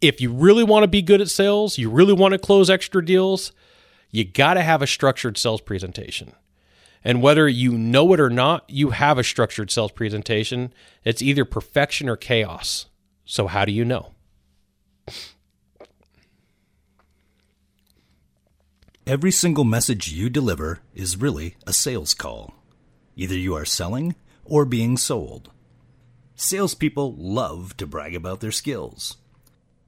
if you really want to be good at sales, you really want to close extra deals, you got to have a structured sales presentation. And whether you know it or not, you have a structured sales presentation. It's either perfection or chaos. So, how do you know? Every single message you deliver is really a sales call. Either you are selling or being sold. Salespeople love to brag about their skills.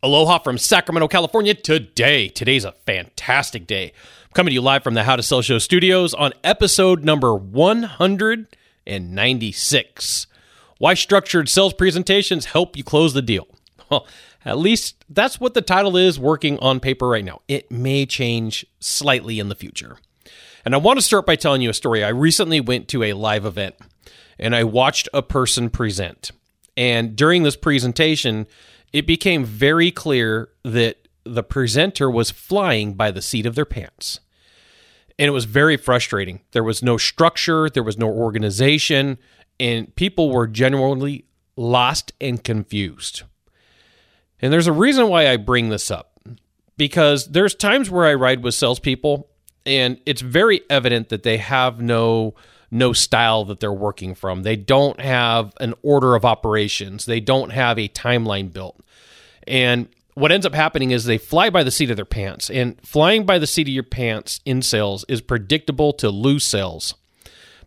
Aloha from Sacramento, California today. Today's a fantastic day. I'm coming to you live from the How to Sell Show studios on episode number 196. Why structured sales presentations help you close the deal. Well, at least that's what the title is working on paper right now. It may change slightly in the future. And I want to start by telling you a story. I recently went to a live event and I watched a person present. And during this presentation, it became very clear that the presenter was flying by the seat of their pants. And it was very frustrating. There was no structure, there was no organization, and people were genuinely lost and confused. And there's a reason why I bring this up because there's times where I ride with salespeople, and it's very evident that they have no no style that they're working from. They don't have an order of operations. They don't have a timeline built. And what ends up happening is they fly by the seat of their pants. And flying by the seat of your pants in sales is predictable to lose sales,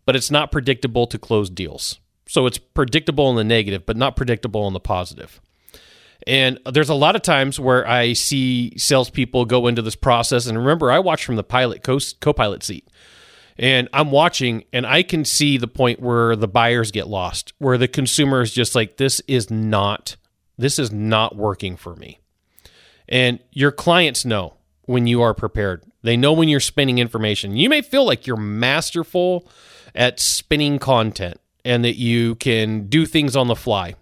but it's not predictable to close deals. So it's predictable in the negative, but not predictable in the positive. And there's a lot of times where I see salespeople go into this process. And remember, I watch from the pilot co pilot seat. And I'm watching and I can see the point where the buyers get lost, where the consumer is just like, this is not, this is not working for me. And your clients know when you are prepared. They know when you're spinning information. You may feel like you're masterful at spinning content and that you can do things on the fly.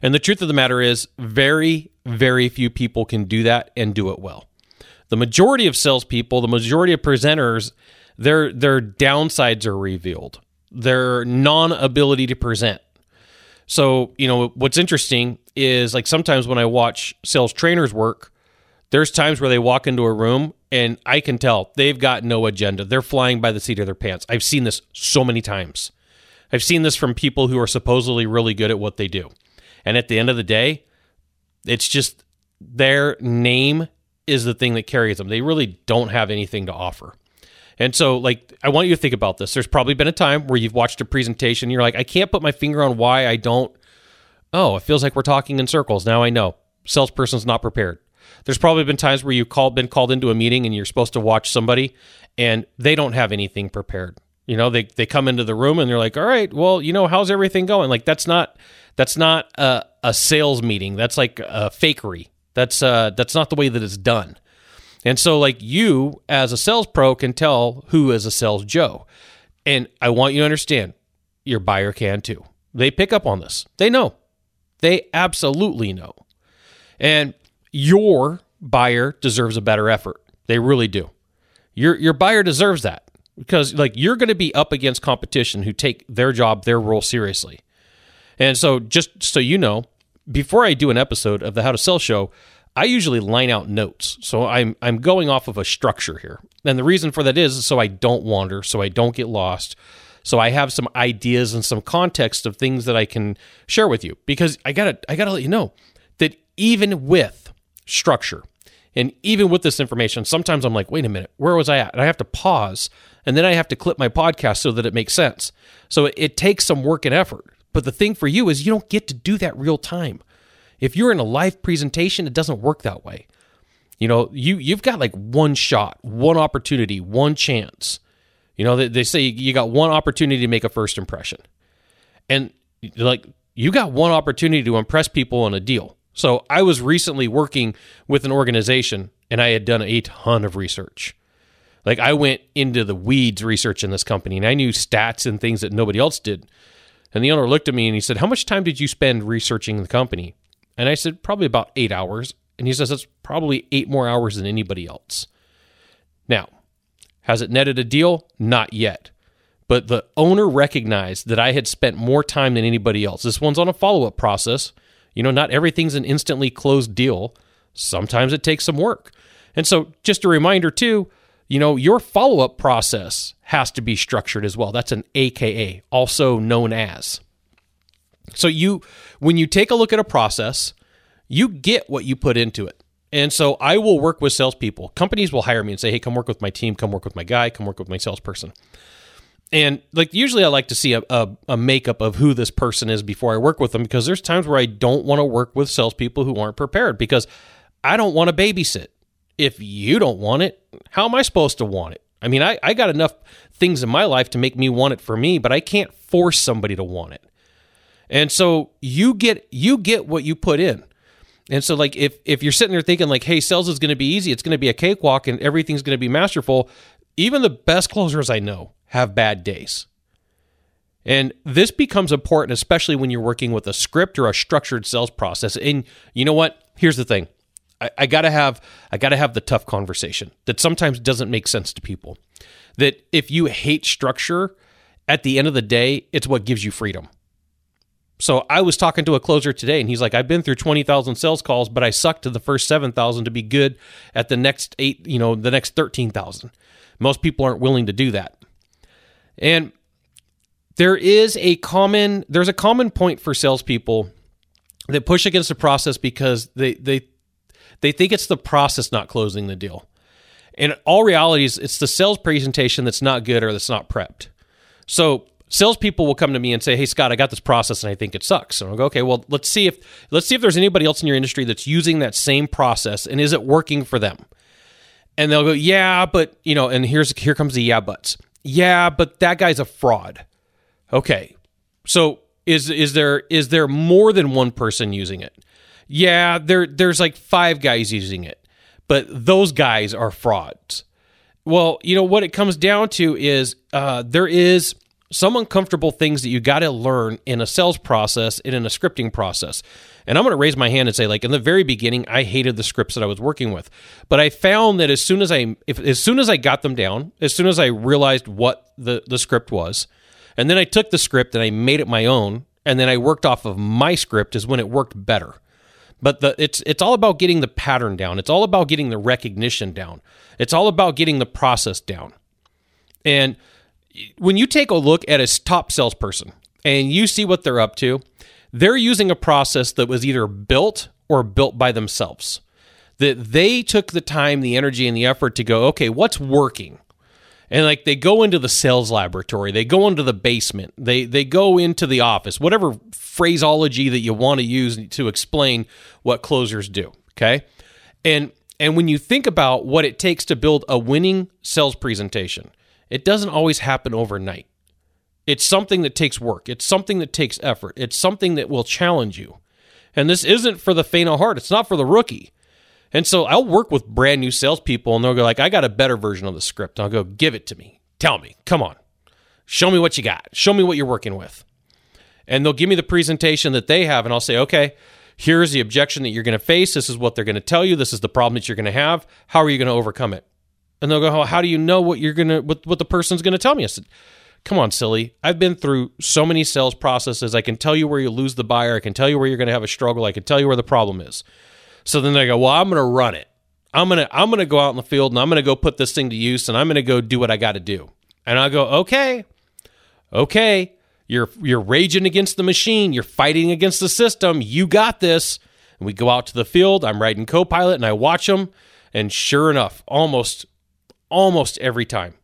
And the truth of the matter is, very, very few people can do that and do it well. The majority of salespeople, the majority of presenters, their their downsides are revealed. Their non-ability to present. So, you know, what's interesting is like sometimes when I watch sales trainers work, there's times where they walk into a room and I can tell they've got no agenda. They're flying by the seat of their pants. I've seen this so many times. I've seen this from people who are supposedly really good at what they do. And at the end of the day, it's just their name is the thing that carries them. They really don't have anything to offer. And so, like, I want you to think about this. There's probably been a time where you've watched a presentation, you're like, I can't put my finger on why I don't. Oh, it feels like we're talking in circles. Now I know. Salesperson's not prepared. There's probably been times where you've called, been called into a meeting and you're supposed to watch somebody and they don't have anything prepared. You know, they, they come into the room and they're like, all right, well, you know, how's everything going? Like, that's not, that's not a, a sales meeting. That's like a fakery. That's, uh, that's not the way that it's done. And so, like you as a sales pro can tell who is a sales Joe. And I want you to understand your buyer can too. They pick up on this, they know. They absolutely know. And your buyer deserves a better effort. They really do. Your, your buyer deserves that because like you're going to be up against competition who take their job, their role seriously. And so just so you know, before I do an episode of the How to Sell show, I usually line out notes. So I'm I'm going off of a structure here. And the reason for that is so I don't wander, so I don't get lost. So I have some ideas and some context of things that I can share with you because I got to I got to let you know that even with structure and even with this information, sometimes I'm like, "Wait a minute, where was I at?" And I have to pause and then I have to clip my podcast so that it makes sense. So it, it takes some work and effort. But the thing for you is you don't get to do that real time. If you're in a live presentation, it doesn't work that way. You know, you you've got like one shot, one opportunity, one chance. You know, they, they say you got one opportunity to make a first impression. And like you got one opportunity to impress people on a deal. So I was recently working with an organization and I had done a ton of research. Like I went into the weeds research in this company and I knew stats and things that nobody else did. And the owner looked at me and he said, How much time did you spend researching the company? And I said, Probably about eight hours. And he says, That's probably eight more hours than anybody else. Now, has it netted a deal? Not yet. But the owner recognized that I had spent more time than anybody else. This one's on a follow up process. You know, not everything's an instantly closed deal. Sometimes it takes some work. And so, just a reminder too, you know, your follow up process has to be structured as well. That's an AKA, also known as. So, you, when you take a look at a process, you get what you put into it. And so I will work with salespeople. Companies will hire me and say, hey, come work with my team, come work with my guy, come work with my salesperson and like usually I like to see a, a, a, makeup of who this person is before I work with them because there's times where I don't want to work with salespeople who aren't prepared because I don't want to babysit. If you don't want it, how am I supposed to want it? I mean, I, I got enough things in my life to make me want it for me, but I can't force somebody to want it. And so you get you get what you put in. And so like if if you're sitting there thinking like, hey, sales is going to be easy, it's going to be a cakewalk and everything's going to be masterful, even the best closers I know have bad days. And this becomes important, especially when you're working with a script or a structured sales process. And you know what? Here's the thing. I, I gotta have I gotta have the tough conversation that sometimes doesn't make sense to people. That if you hate structure, at the end of the day, it's what gives you freedom. So I was talking to a closer today, and he's like, "I've been through twenty thousand sales calls, but I sucked to the first seven thousand to be good at the next eight, you know, the next thirteen thousand. Most people aren't willing to do that. And there is a common there's a common point for salespeople that push against the process because they they they think it's the process not closing the deal. In all realities, it's the sales presentation that's not good or that's not prepped. So salespeople will come to me and say, "Hey Scott, I got this process and I think it sucks." And I'll go, "Okay, well let's see if let's see if there's anybody else in your industry that's using that same process and is it working for them." And they'll go, "Yeah, but you know," and here's here comes the yeah buts yeah, but that guy's a fraud. Okay. So is is there is there more than one person using it? Yeah, there there's like five guys using it. But those guys are frauds. Well, you know what it comes down to is uh, there is some uncomfortable things that you got to learn in a sales process and in a scripting process. And I'm going to raise my hand and say, like in the very beginning, I hated the scripts that I was working with, but I found that as soon as I, if, as soon as I got them down, as soon as I realized what the the script was, and then I took the script and I made it my own, and then I worked off of my script, is when it worked better. But the, it's it's all about getting the pattern down. It's all about getting the recognition down. It's all about getting the process down. And when you take a look at a top salesperson and you see what they're up to, they're using a process that was either built or built by themselves. That they took the time, the energy, and the effort to go, okay, what's working? And like they go into the sales laboratory, they go into the basement, they they go into the office, whatever phraseology that you want to use to explain what closers do. Okay. And and when you think about what it takes to build a winning sales presentation, it doesn't always happen overnight. It's something that takes work. It's something that takes effort. It's something that will challenge you. And this isn't for the faint of heart. It's not for the rookie. And so I'll work with brand new salespeople and they'll go like, I got a better version of the script. I'll go, give it to me. Tell me. Come on. Show me what you got. Show me what you're working with. And they'll give me the presentation that they have and I'll say, okay, here's the objection that you're going to face. This is what they're going to tell you. This is the problem that you're going to have. How are you going to overcome it? And they'll go, oh, how do you know what you're to, what, what the person's to tell me? I said, come on, silly. I've been through so many sales processes. I can tell you where you lose the buyer. I can tell you where you're going to have a struggle. I can tell you where the problem is. So then they go, well, I'm going to run it. I'm to I'm to go out in the field and I'm to go put this thing to use and I'm to go do what I got to do. And I go, okay, okay, you're you're raging against the machine. You're fighting against the system. You got this. And we go out to the field. I'm riding co-pilot and I watch them. And sure enough, almost almost every time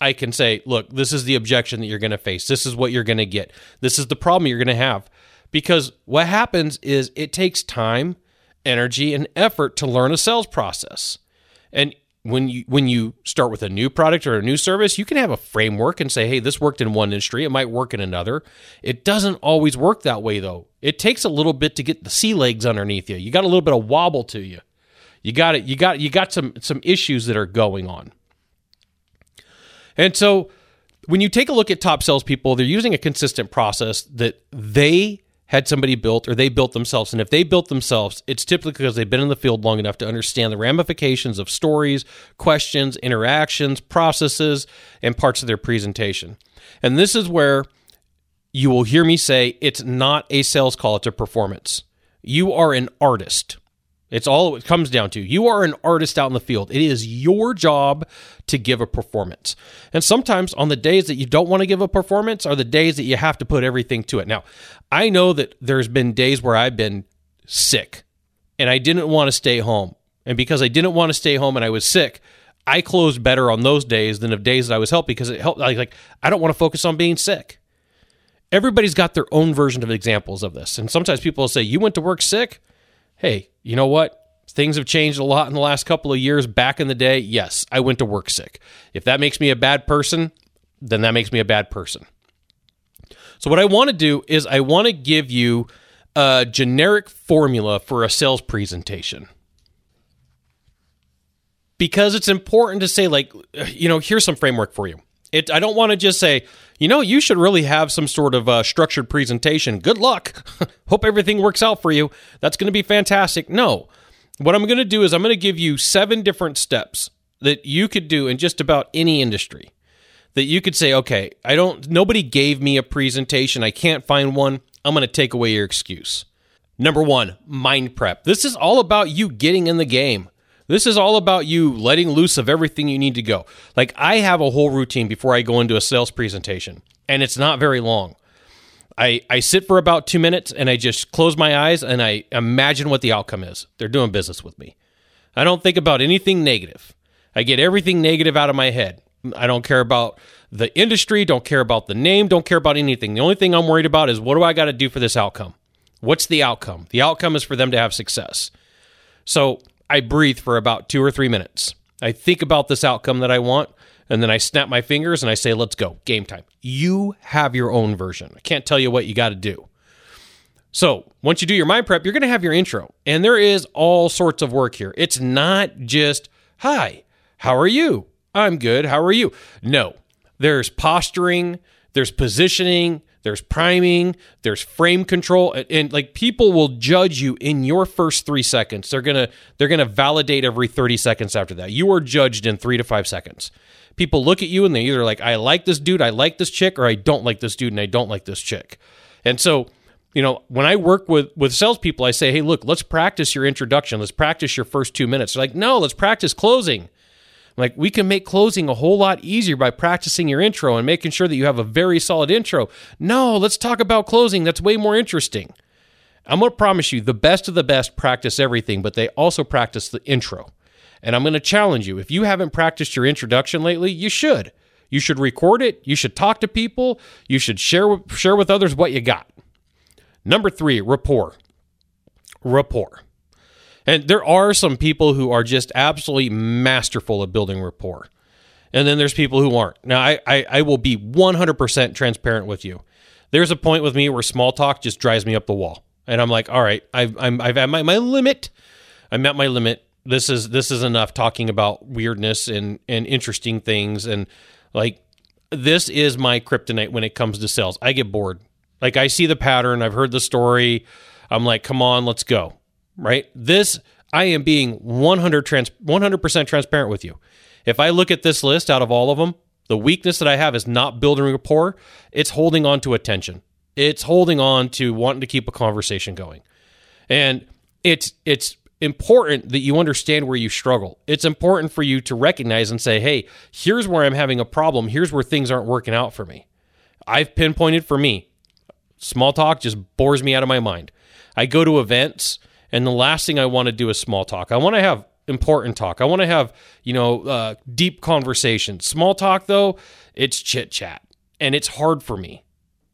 I can say, look, this is the objection that you're going to face. This is what you're going to get. This is the problem you're going to have. Because what happens is it takes time, energy, and effort to learn a sales process. And when you when you start with a new product or a new service, you can have a framework and say, "Hey, this worked in one industry, it might work in another." It doesn't always work that way though. It takes a little bit to get the sea legs underneath you. You got a little bit of wobble to you. You got it. You got you got some some issues that are going on. And so when you take a look at top salespeople, they're using a consistent process that they had somebody built or they built themselves. And if they built themselves, it's typically because they've been in the field long enough to understand the ramifications of stories, questions, interactions, processes, and parts of their presentation. And this is where you will hear me say it's not a sales call, it's a performance. You are an artist. It's all it comes down to. You are an artist out in the field. It is your job to give a performance. And sometimes on the days that you don't want to give a performance are the days that you have to put everything to it. Now, I know that there's been days where I've been sick and I didn't want to stay home. And because I didn't want to stay home and I was sick, I closed better on those days than of days that I was helped because it helped like, like I don't want to focus on being sick. Everybody's got their own version of examples of this. And sometimes people will say, You went to work sick? Hey, you know what? Things have changed a lot in the last couple of years. Back in the day, yes, I went to work sick. If that makes me a bad person, then that makes me a bad person. So, what I want to do is I want to give you a generic formula for a sales presentation. Because it's important to say, like, you know, here's some framework for you. It, I don't want to just say, you know, you should really have some sort of uh, structured presentation. Good luck. Hope everything works out for you. That's going to be fantastic. No. What I'm going to do is I'm going to give you seven different steps that you could do in just about any industry. That you could say, okay, I don't, nobody gave me a presentation. I can't find one. I'm going to take away your excuse. Number one, mind prep. This is all about you getting in the game. This is all about you letting loose of everything you need to go. Like I have a whole routine before I go into a sales presentation, and it's not very long. I, I sit for about two minutes and I just close my eyes and I imagine what the outcome is. They're doing business with me. I don't think about anything negative. I get everything negative out of my head. I don't care about the industry, don't care about the name, don't care about anything. The only thing I'm worried about is what do I got to do for this outcome? What's the outcome? The outcome is for them to have success. So I breathe for about two or three minutes. I think about this outcome that I want, and then I snap my fingers and I say, let's go, game time. You have your own version. I can't tell you what you got to do. So, once you do your mind prep, you're going to have your intro. And there is all sorts of work here. It's not just, hi, how are you? I'm good. How are you? No, there's posturing, there's positioning, there's priming, there's frame control, and, and, like people will judge you in your first three seconds. They're gonna they're gonna validate every 30 seconds after that. You are judged in three to five seconds. People look at you and they either like, I like this dude, I like this chick, or I don't like this dude and I don't like this chick. And so you know, when I work with with salespeople, I say, "Hey, look, let's practice your introduction. Let's practice your first two minutes." They're like, "No, let's practice closing." Like we can make closing a whole lot easier by practicing your intro and making sure that you have a very solid intro. No, let's talk about closing. That's way more interesting. I'm going to promise you the best of the best practice everything, but they also practice the intro. And I'm going to challenge you if you haven't practiced your introduction lately, you should. You should record it, you should talk to people, you should share share with others what you got. Number 3, rapport. Rapport. And there are some people who are just absolutely masterful at building rapport. And then there's people who aren't. Now, I, I, I will be 100% transparent with you. There's a point with me where small talk just drives me up the wall. And I'm like, all right, I've, I'm, I've at my, my limit. I'm at my limit. This is this is enough talking about weirdness and, and interesting things. And like, this is my kryptonite when it comes to sales. I get bored. Like, I see the pattern. I've heard the story. I'm like, come on, let's go right? This, I am being 100 trans, 100% transparent with you. If I look at this list out of all of them, the weakness that I have is not building rapport, it's holding on to attention. It's holding on to wanting to keep a conversation going. And it's it's important that you understand where you struggle. It's important for you to recognize and say, "Hey, here's where I'm having a problem. Here's where things aren't working out for me." I've pinpointed for me. Small talk just bores me out of my mind. I go to events and the last thing I want to do is small talk. I want to have important talk. I want to have, you know, uh, deep conversation. Small talk, though, it's chit chat. And it's hard for me.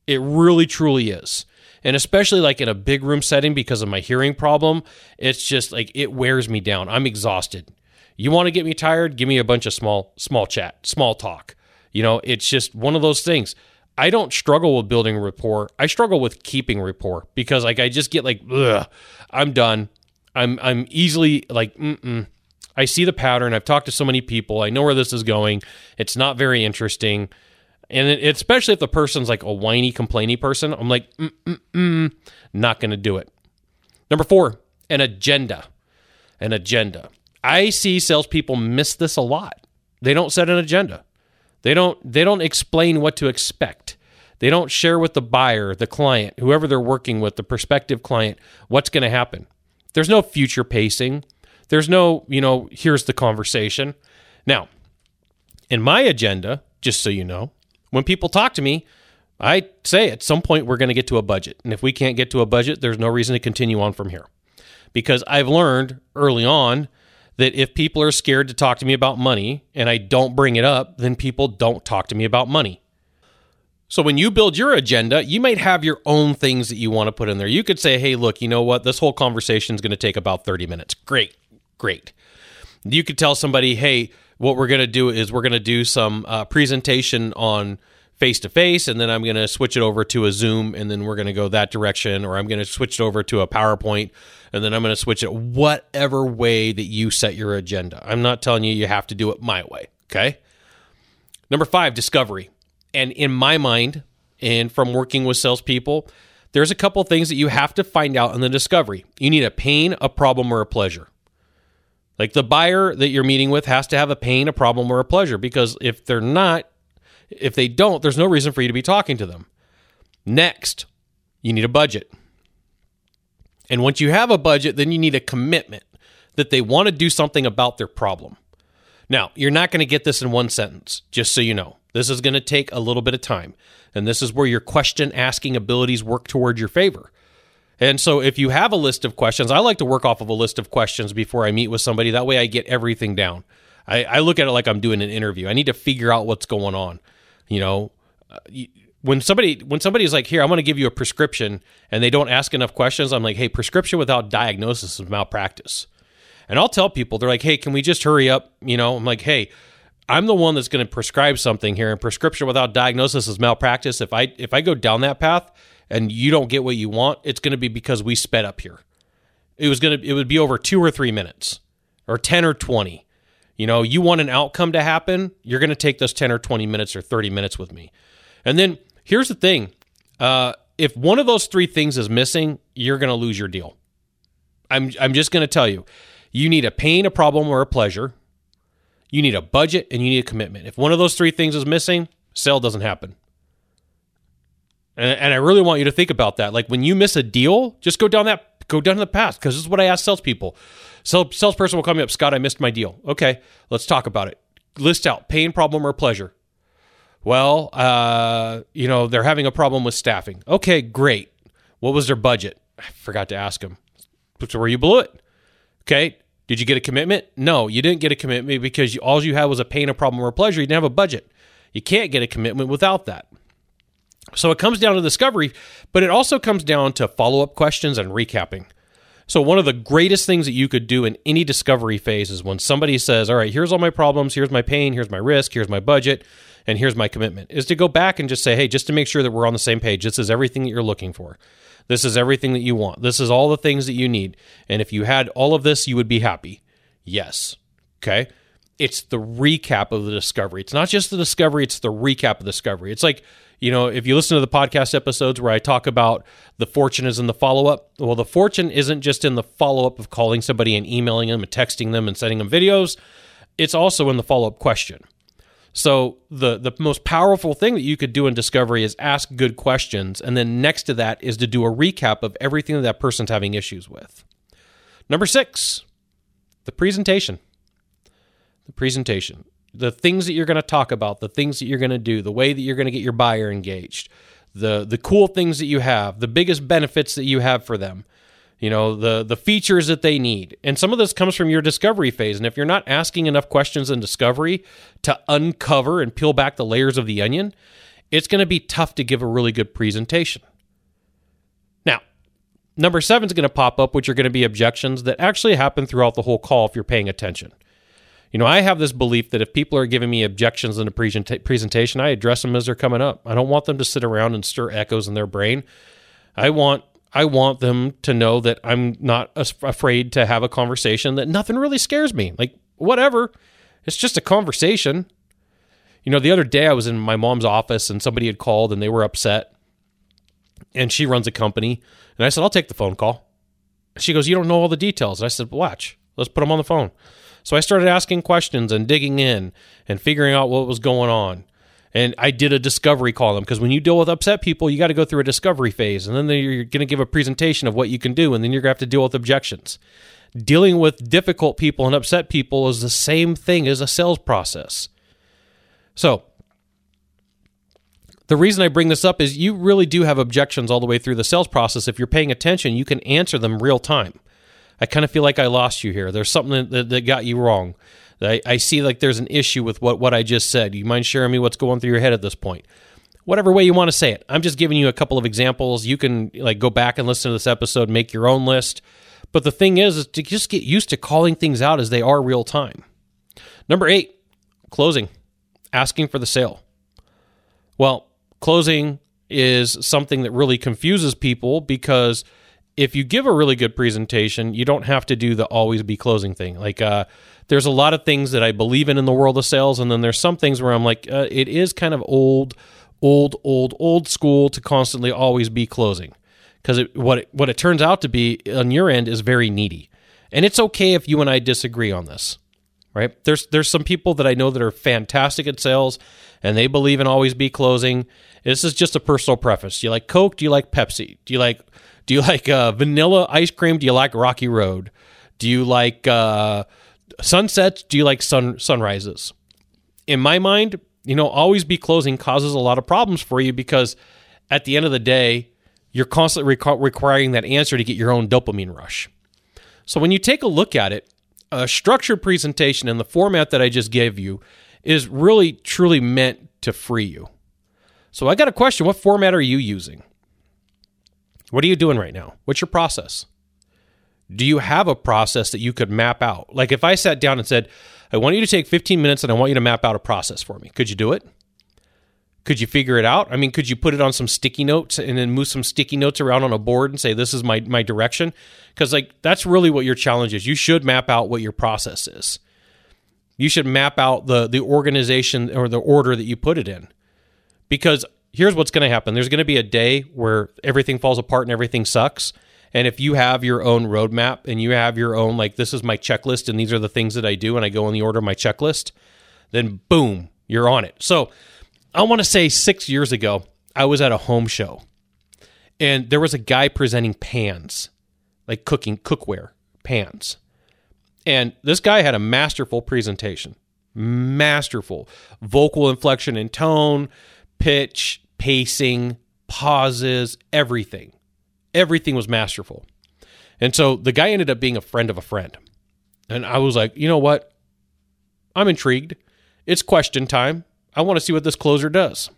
It really, truly is. And especially like in a big room setting because of my hearing problem, it's just like it wears me down. I'm exhausted. You want to get me tired? Give me a bunch of small small chat, small talk. You know, it's just one of those things. I don't struggle with building rapport. I struggle with keeping rapport because like I just get like, ugh, I'm done. I'm I'm easily like, mm-mm. I see the pattern. I've talked to so many people. I know where this is going. It's not very interesting, and it, especially if the person's like a whiny, complainy person, I'm like, mm-mm-mm, not going to do it. Number four, an agenda. An agenda. I see salespeople miss this a lot. They don't set an agenda. They don't they don't explain what to expect. They don't share with the buyer, the client, whoever they're working with, the prospective client, what's going to happen. There's no future pacing. There's no, you know, here's the conversation. Now, in my agenda, just so you know, when people talk to me, I say at some point we're going to get to a budget. And if we can't get to a budget, there's no reason to continue on from here. Because I've learned early on that if people are scared to talk to me about money and I don't bring it up, then people don't talk to me about money. So when you build your agenda, you might have your own things that you want to put in there. You could say, "Hey, look, you know what? This whole conversation is going to take about 30 minutes." Great. Great. You could tell somebody, "Hey, what we're going to do is we're going to do some uh, presentation on face to face, and then I'm going to switch it over to a Zoom, and then we're going to go that direction, or I'm going to switch it over to a PowerPoint, and then I'm going to switch it whatever way that you set your agenda. I'm not telling you you have to do it my way. Okay. Number five, discovery. And in my mind, and from working with salespeople, there's a couple things that you have to find out in the discovery. You need a pain, a problem, or a pleasure. Like the buyer that you're meeting with has to have a pain, a problem, or a pleasure because if they're not, if they don't, there's no reason for you to be talking to them. Next, you need a budget. And once you have a budget, then you need a commitment that they want to do something about their problem. Now, you're not going to get this in one sentence, just so you know. This is going to take a little bit of time. And this is where your question asking abilities work towards your favor. And so, if you have a list of questions, I like to work off of a list of questions before I meet with somebody. That way, I get everything down. I, I look at it like I'm doing an interview. I need to figure out what's going on. You know, uh, when somebody when somebody's like, "Here, I'm going to give you a prescription," and they don't ask enough questions, I'm like, "Hey, prescription without diagnosis is malpractice." And I'll tell people, they're like, "Hey, can we just hurry up?" You know, I'm like, "Hey, I'm the one that's going to prescribe something here, and prescription without diagnosis is malpractice. If I if I go down that path and you don't get what you want, it's going to be because we sped up here. It was going to it would be over two or three minutes, or ten or twenty." You know, you want an outcome to happen, you're going to take those 10 or 20 minutes or 30 minutes with me. And then here's the thing uh, if one of those three things is missing, you're going to lose your deal. I'm, I'm just going to tell you you need a pain, a problem, or a pleasure. You need a budget and you need a commitment. If one of those three things is missing, sale doesn't happen. And, and I really want you to think about that. Like when you miss a deal, just go down that go down to the past because this is what I ask salespeople. So salesperson will call me up, Scott, I missed my deal. Okay, let's talk about it. List out pain, problem, or pleasure. Well, uh, you know, they're having a problem with staffing. Okay, great. What was their budget? I forgot to ask them. So where you blew it. Okay. Did you get a commitment? No, you didn't get a commitment because you, all you had was a pain, a problem, or a pleasure. You didn't have a budget. You can't get a commitment without that. So it comes down to discovery, but it also comes down to follow up questions and recapping. So, one of the greatest things that you could do in any discovery phase is when somebody says, All right, here's all my problems, here's my pain, here's my risk, here's my budget, and here's my commitment, is to go back and just say, Hey, just to make sure that we're on the same page, this is everything that you're looking for. This is everything that you want. This is all the things that you need. And if you had all of this, you would be happy. Yes. Okay. It's the recap of the discovery. It's not just the discovery, it's the recap of the discovery. It's like you know, if you listen to the podcast episodes where I talk about the fortune is in the follow up, well, the fortune isn't just in the follow up of calling somebody and emailing them and texting them and sending them videos. It's also in the follow up question. So the the most powerful thing that you could do in discovery is ask good questions, and then next to that is to do a recap of everything that that person's having issues with. Number six, the presentation. The presentation the things that you're going to talk about, the things that you're going to do, the way that you're going to get your buyer engaged, the the cool things that you have, the biggest benefits that you have for them. You know, the the features that they need. And some of this comes from your discovery phase. And if you're not asking enough questions in discovery to uncover and peel back the layers of the onion, it's going to be tough to give a really good presentation. Now, number seven is going to pop up, which are going to be objections that actually happen throughout the whole call if you're paying attention. You know, I have this belief that if people are giving me objections in a presenta- presentation, I address them as they're coming up. I don't want them to sit around and stir echoes in their brain. I want I want them to know that I'm not afraid to have a conversation that nothing really scares me. Like whatever. It's just a conversation. You know, the other day I was in my mom's office and somebody had called and they were upset. And she runs a company. And I said, I'll take the phone call. She goes, You don't know all the details. And I said, Watch, let's put them on the phone. So I started asking questions and digging in and figuring out what was going on. And I did a discovery call them because when you deal with upset people, you got to go through a discovery phase. And then you're going to give a presentation of what you can do. And then you're going to have to deal with objections. Dealing with difficult people and upset people is the same thing as a sales process. So, the reason I bring this up is you really do have objections all the way through the sales process. If you're paying attention, you can answer them real time. I kind of feel like I lost you here. There's something that, that got you wrong. I, I see like there's an issue with what, what I just said. You mind sharing me what's going through your head at this point? Whatever way you want to say it. I'm just giving you a couple of examples. You can like go back and listen to this episode, make your own list. But the thing is, is to just get used to calling things out as they are real time. Number eight, closing, asking for the sale. Well, closing is something that really confuses people because – if you give a really good presentation, you don't have to do the always be closing thing. Like, uh, there's a lot of things that I believe in in the world of sales, and then there's some things where I'm like, uh, it is kind of old, old, old, old school to constantly always be closing, because what it, what it turns out to be on your end is very needy, and it's okay if you and I disagree on this, right? There's there's some people that I know that are fantastic at sales, and they believe in always be closing. This is just a personal preference. Do you like Coke? Do you like Pepsi? Do you like do you like uh, vanilla ice cream? Do you like Rocky Road? Do you like uh, sunsets? Do you like sun sunrises? In my mind, you know, always be closing causes a lot of problems for you because at the end of the day, you're constantly requ- requiring that answer to get your own dopamine rush. So when you take a look at it, a structured presentation in the format that I just gave you is really truly meant to free you. So I got a question. What format are you using? What are you doing right now? What's your process? Do you have a process that you could map out? Like if I sat down and said, I want you to take 15 minutes and I want you to map out a process for me. Could you do it? Could you figure it out? I mean, could you put it on some sticky notes and then move some sticky notes around on a board and say, this is my, my direction? Because, like, that's really what your challenge is. You should map out what your process is. You should map out the, the organization or the order that you put it in. Because here's what's going to happen there's going to be a day where everything falls apart and everything sucks. And if you have your own roadmap and you have your own, like, this is my checklist and these are the things that I do, and I go in the order of my checklist, then boom, you're on it. So I want to say six years ago, I was at a home show and there was a guy presenting pans, like cooking, cookware, pans. And this guy had a masterful presentation, masterful vocal inflection and tone, pitch, pacing, pauses, everything. Everything was masterful. And so the guy ended up being a friend of a friend. And I was like, you know what? I'm intrigued. It's question time. I want to see what this closer does.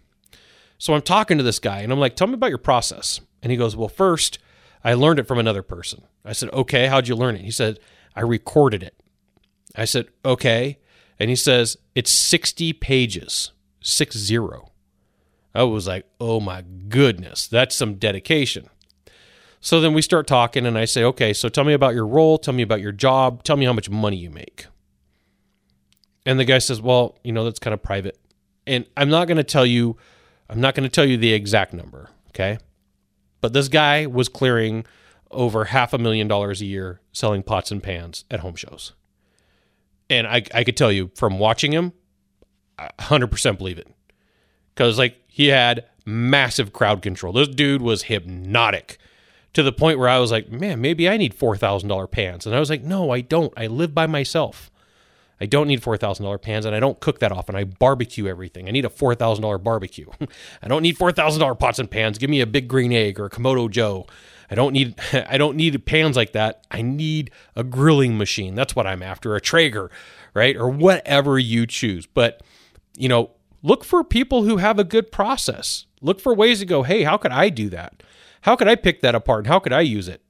So I'm talking to this guy and I'm like, tell me about your process. And he goes, well, first, I learned it from another person. I said, okay, how'd you learn it? He said, I recorded it. I said, okay. And he says, it's 60 pages, six zero. I was like, oh my goodness, that's some dedication. So then we start talking, and I say, okay, so tell me about your role, tell me about your job, tell me how much money you make. And the guy says, well, you know, that's kind of private. And I'm not going to tell you, I'm not going to tell you the exact number, okay? But this guy was clearing over half a million dollars a year selling pots and pans at home shows. And I, I could tell you from watching him, I 100% believe it. Because, like, he had massive crowd control. This dude was hypnotic to the point where I was like, man, maybe I need $4,000 pans. And I was like, no, I don't. I live by myself. I don't need $4,000 pans and I don't cook that often. I barbecue everything. I need a $4,000 barbecue. I don't need $4,000 pots and pans. Give me a big green egg or a Kamado Joe. I don't need I don't need pans like that. I need a grilling machine. That's what I'm after, a Traeger, right? Or whatever you choose. But you know, look for people who have a good process. Look for ways to go, hey, how could I do that? How could I pick that apart? And how could I use it?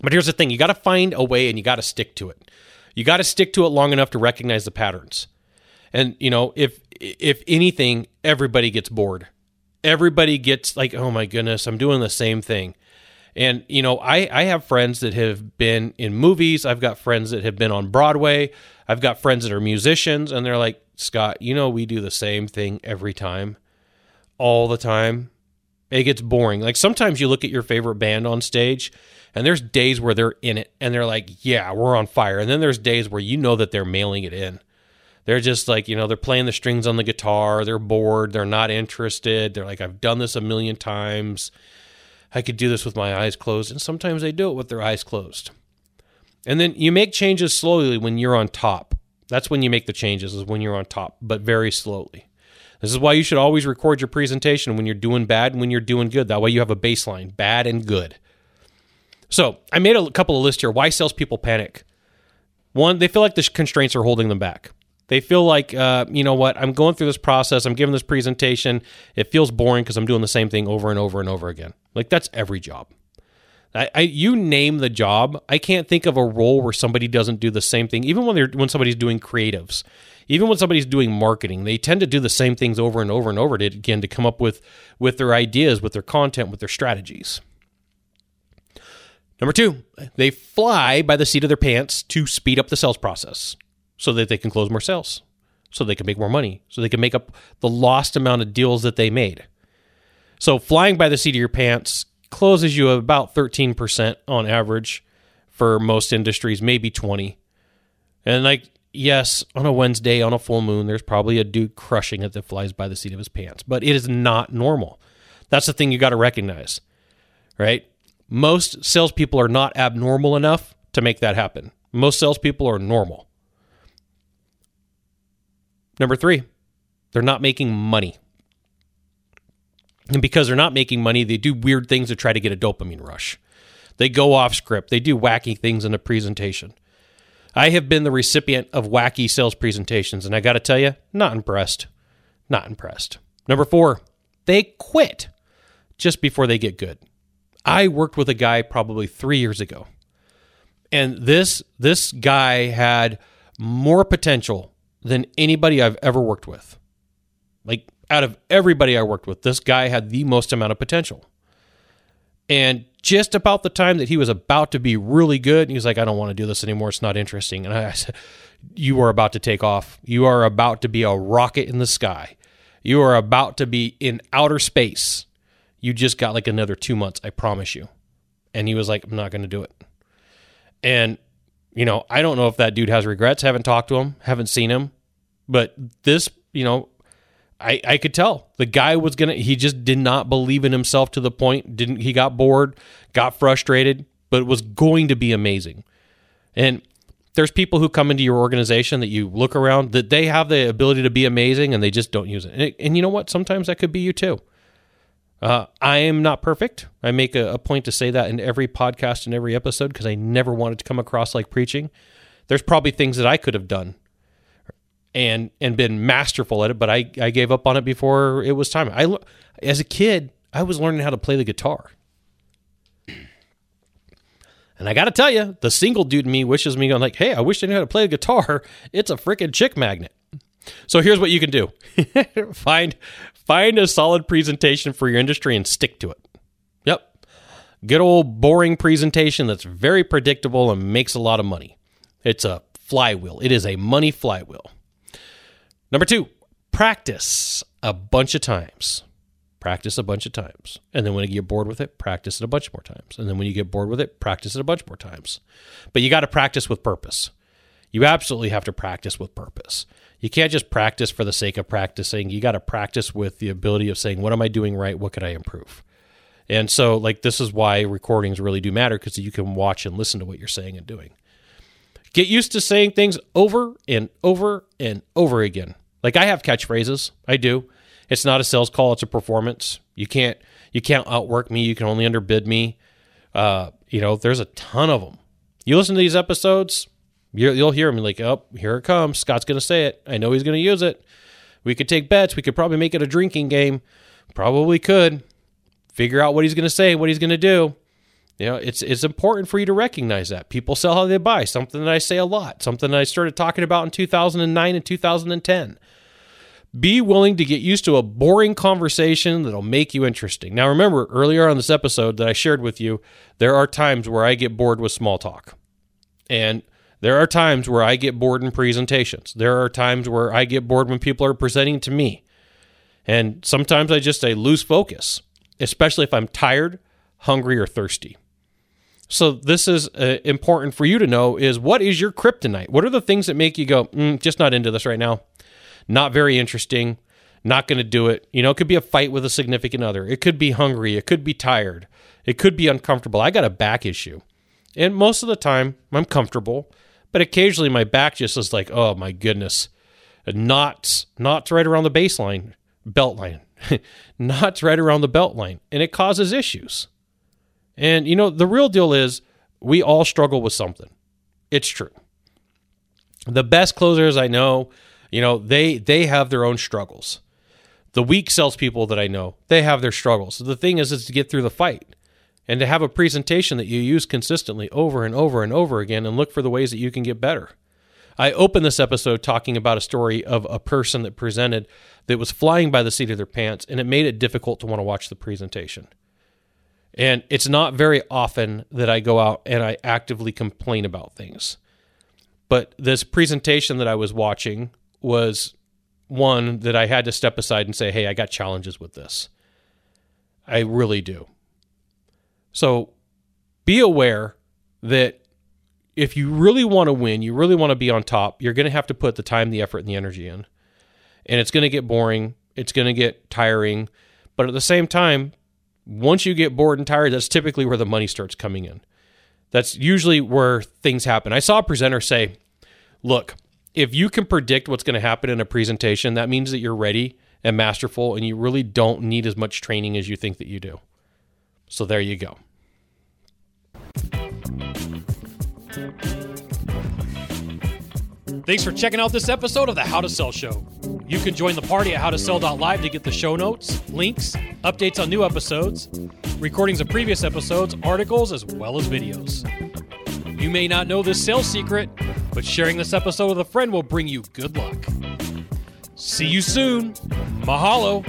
But here's the thing you got to find a way and you got to stick to it. You got to stick to it long enough to recognize the patterns. And you know, if if anything, everybody gets bored. Everybody gets like, "Oh my goodness, I'm doing the same thing." And you know, I I have friends that have been in movies. I've got friends that have been on Broadway. I've got friends that are musicians and they're like, "Scott, you know we do the same thing every time. All the time." It gets boring. Like sometimes you look at your favorite band on stage and there's days where they're in it and they're like, "Yeah, we're on fire." And then there's days where you know that they're mailing it in. They're just like, you know, they're playing the strings on the guitar, they're bored, they're not interested. They're like, "I've done this a million times." I could do this with my eyes closed. And sometimes they do it with their eyes closed. And then you make changes slowly when you're on top. That's when you make the changes, is when you're on top, but very slowly. This is why you should always record your presentation when you're doing bad and when you're doing good. That way you have a baseline, bad and good. So I made a couple of lists here. Why salespeople panic? One, they feel like the constraints are holding them back. They feel like, uh, you know what, I'm going through this process, I'm giving this presentation. It feels boring because I'm doing the same thing over and over and over again. Like that's every job. I, I, you name the job. I can't think of a role where somebody doesn't do the same thing. Even when they're when somebody's doing creatives, even when somebody's doing marketing, they tend to do the same things over and over and over again to come up with with their ideas, with their content, with their strategies. Number two, they fly by the seat of their pants to speed up the sales process so that they can close more sales, so they can make more money, so they can make up the lost amount of deals that they made. So flying by the seat of your pants closes you about 13% on average for most industries, maybe 20. And like yes, on a Wednesday on a full moon, there's probably a dude crushing it that flies by the seat of his pants, but it is not normal. That's the thing you got to recognize, right? Most salespeople are not abnormal enough to make that happen. Most salespeople are normal. Number three, they're not making money. And because they're not making money, they do weird things to try to get a dopamine rush. They go off script, they do wacky things in a presentation. I have been the recipient of wacky sales presentations, and I got to tell you, not impressed. Not impressed. Number four, they quit just before they get good. I worked with a guy probably three years ago, and this this guy had more potential than anybody I've ever worked with. Like out of everybody I worked with, this guy had the most amount of potential. And just about the time that he was about to be really good, he was like, I don't want to do this anymore. It's not interesting. And I said, You are about to take off. You are about to be a rocket in the sky. You are about to be in outer space. You just got like another two months, I promise you. And he was like, I'm not going to do it. And, you know, I don't know if that dude has regrets. Haven't talked to him, haven't seen him. But this, you know, I, I could tell. The guy was gonna he just did not believe in himself to the point didn't he got bored got frustrated but it was going to be amazing. And there's people who come into your organization that you look around that they have the ability to be amazing and they just don't use it. And, and you know what? Sometimes that could be you too. Uh, i am not perfect. I make a, a point to say that in every podcast and every episode because i never wanted to come across like preaching. There's probably things that i could have done and and been masterful at it, but I I gave up on it before it was time. I as a kid, I was learning how to play the guitar. And I got to tell you, the single dude me wishes me going like, "Hey, I wish I knew how to play the guitar. It's a freaking chick magnet." So here's what you can do. find find a solid presentation for your industry and stick to it. Yep. Good old boring presentation that's very predictable and makes a lot of money. It's a flywheel. It is a money flywheel. Number two, practice a bunch of times. Practice a bunch of times. And then when you get bored with it, practice it a bunch more times. And then when you get bored with it, practice it a bunch more times. But you got to practice with purpose. You absolutely have to practice with purpose. You can't just practice for the sake of practicing. You got to practice with the ability of saying, what am I doing right? What could I improve? And so, like, this is why recordings really do matter because you can watch and listen to what you're saying and doing. Get used to saying things over and over and over again. Like I have catchphrases. I do. It's not a sales call, it's a performance. You can't you can't outwork me, you can only underbid me. Uh, you know, there's a ton of them. You listen to these episodes, you'll hear me like, "Oh, here it comes. Scott's going to say it. I know he's going to use it." We could take bets. We could probably make it a drinking game. Probably could. Figure out what he's going to say, what he's going to do. You know, it's it's important for you to recognize that people sell how they buy. Something that I say a lot. Something that I started talking about in 2009 and 2010. Be willing to get used to a boring conversation that'll make you interesting. Now, remember earlier on this episode that I shared with you, there are times where I get bored with small talk, and there are times where I get bored in presentations. There are times where I get bored when people are presenting to me, and sometimes I just I lose focus, especially if I'm tired, hungry, or thirsty. So this is uh, important for you to know is what is your kryptonite? What are the things that make you go, mm, just not into this right now? Not very interesting. Not going to do it. You know, it could be a fight with a significant other. It could be hungry. It could be tired. It could be uncomfortable. I got a back issue. And most of the time, I'm comfortable. But occasionally, my back just is like, oh my goodness. Knots, knots right around the baseline, belt line, knots right around the belt line. And it causes issues. And, you know, the real deal is we all struggle with something. It's true. The best closers I know, you know, they they have their own struggles. The weak salespeople that I know, they have their struggles. So The thing is, is to get through the fight and to have a presentation that you use consistently over and over and over again and look for the ways that you can get better. I opened this episode talking about a story of a person that presented that was flying by the seat of their pants and it made it difficult to want to watch the presentation. And it's not very often that I go out and I actively complain about things. But this presentation that I was watching was one that I had to step aside and say, hey, I got challenges with this. I really do. So be aware that if you really want to win, you really want to be on top, you're going to have to put the time, the effort, and the energy in. And it's going to get boring. It's going to get tiring. But at the same time, once you get bored and tired, that's typically where the money starts coming in. That's usually where things happen. I saw a presenter say, Look, if you can predict what's going to happen in a presentation, that means that you're ready and masterful, and you really don't need as much training as you think that you do. So there you go. Thanks for checking out this episode of the How to Sell Show. You can join the party at howtosell.live to get the show notes, links, updates on new episodes, recordings of previous episodes, articles, as well as videos. You may not know this sales secret, but sharing this episode with a friend will bring you good luck. See you soon. Mahalo.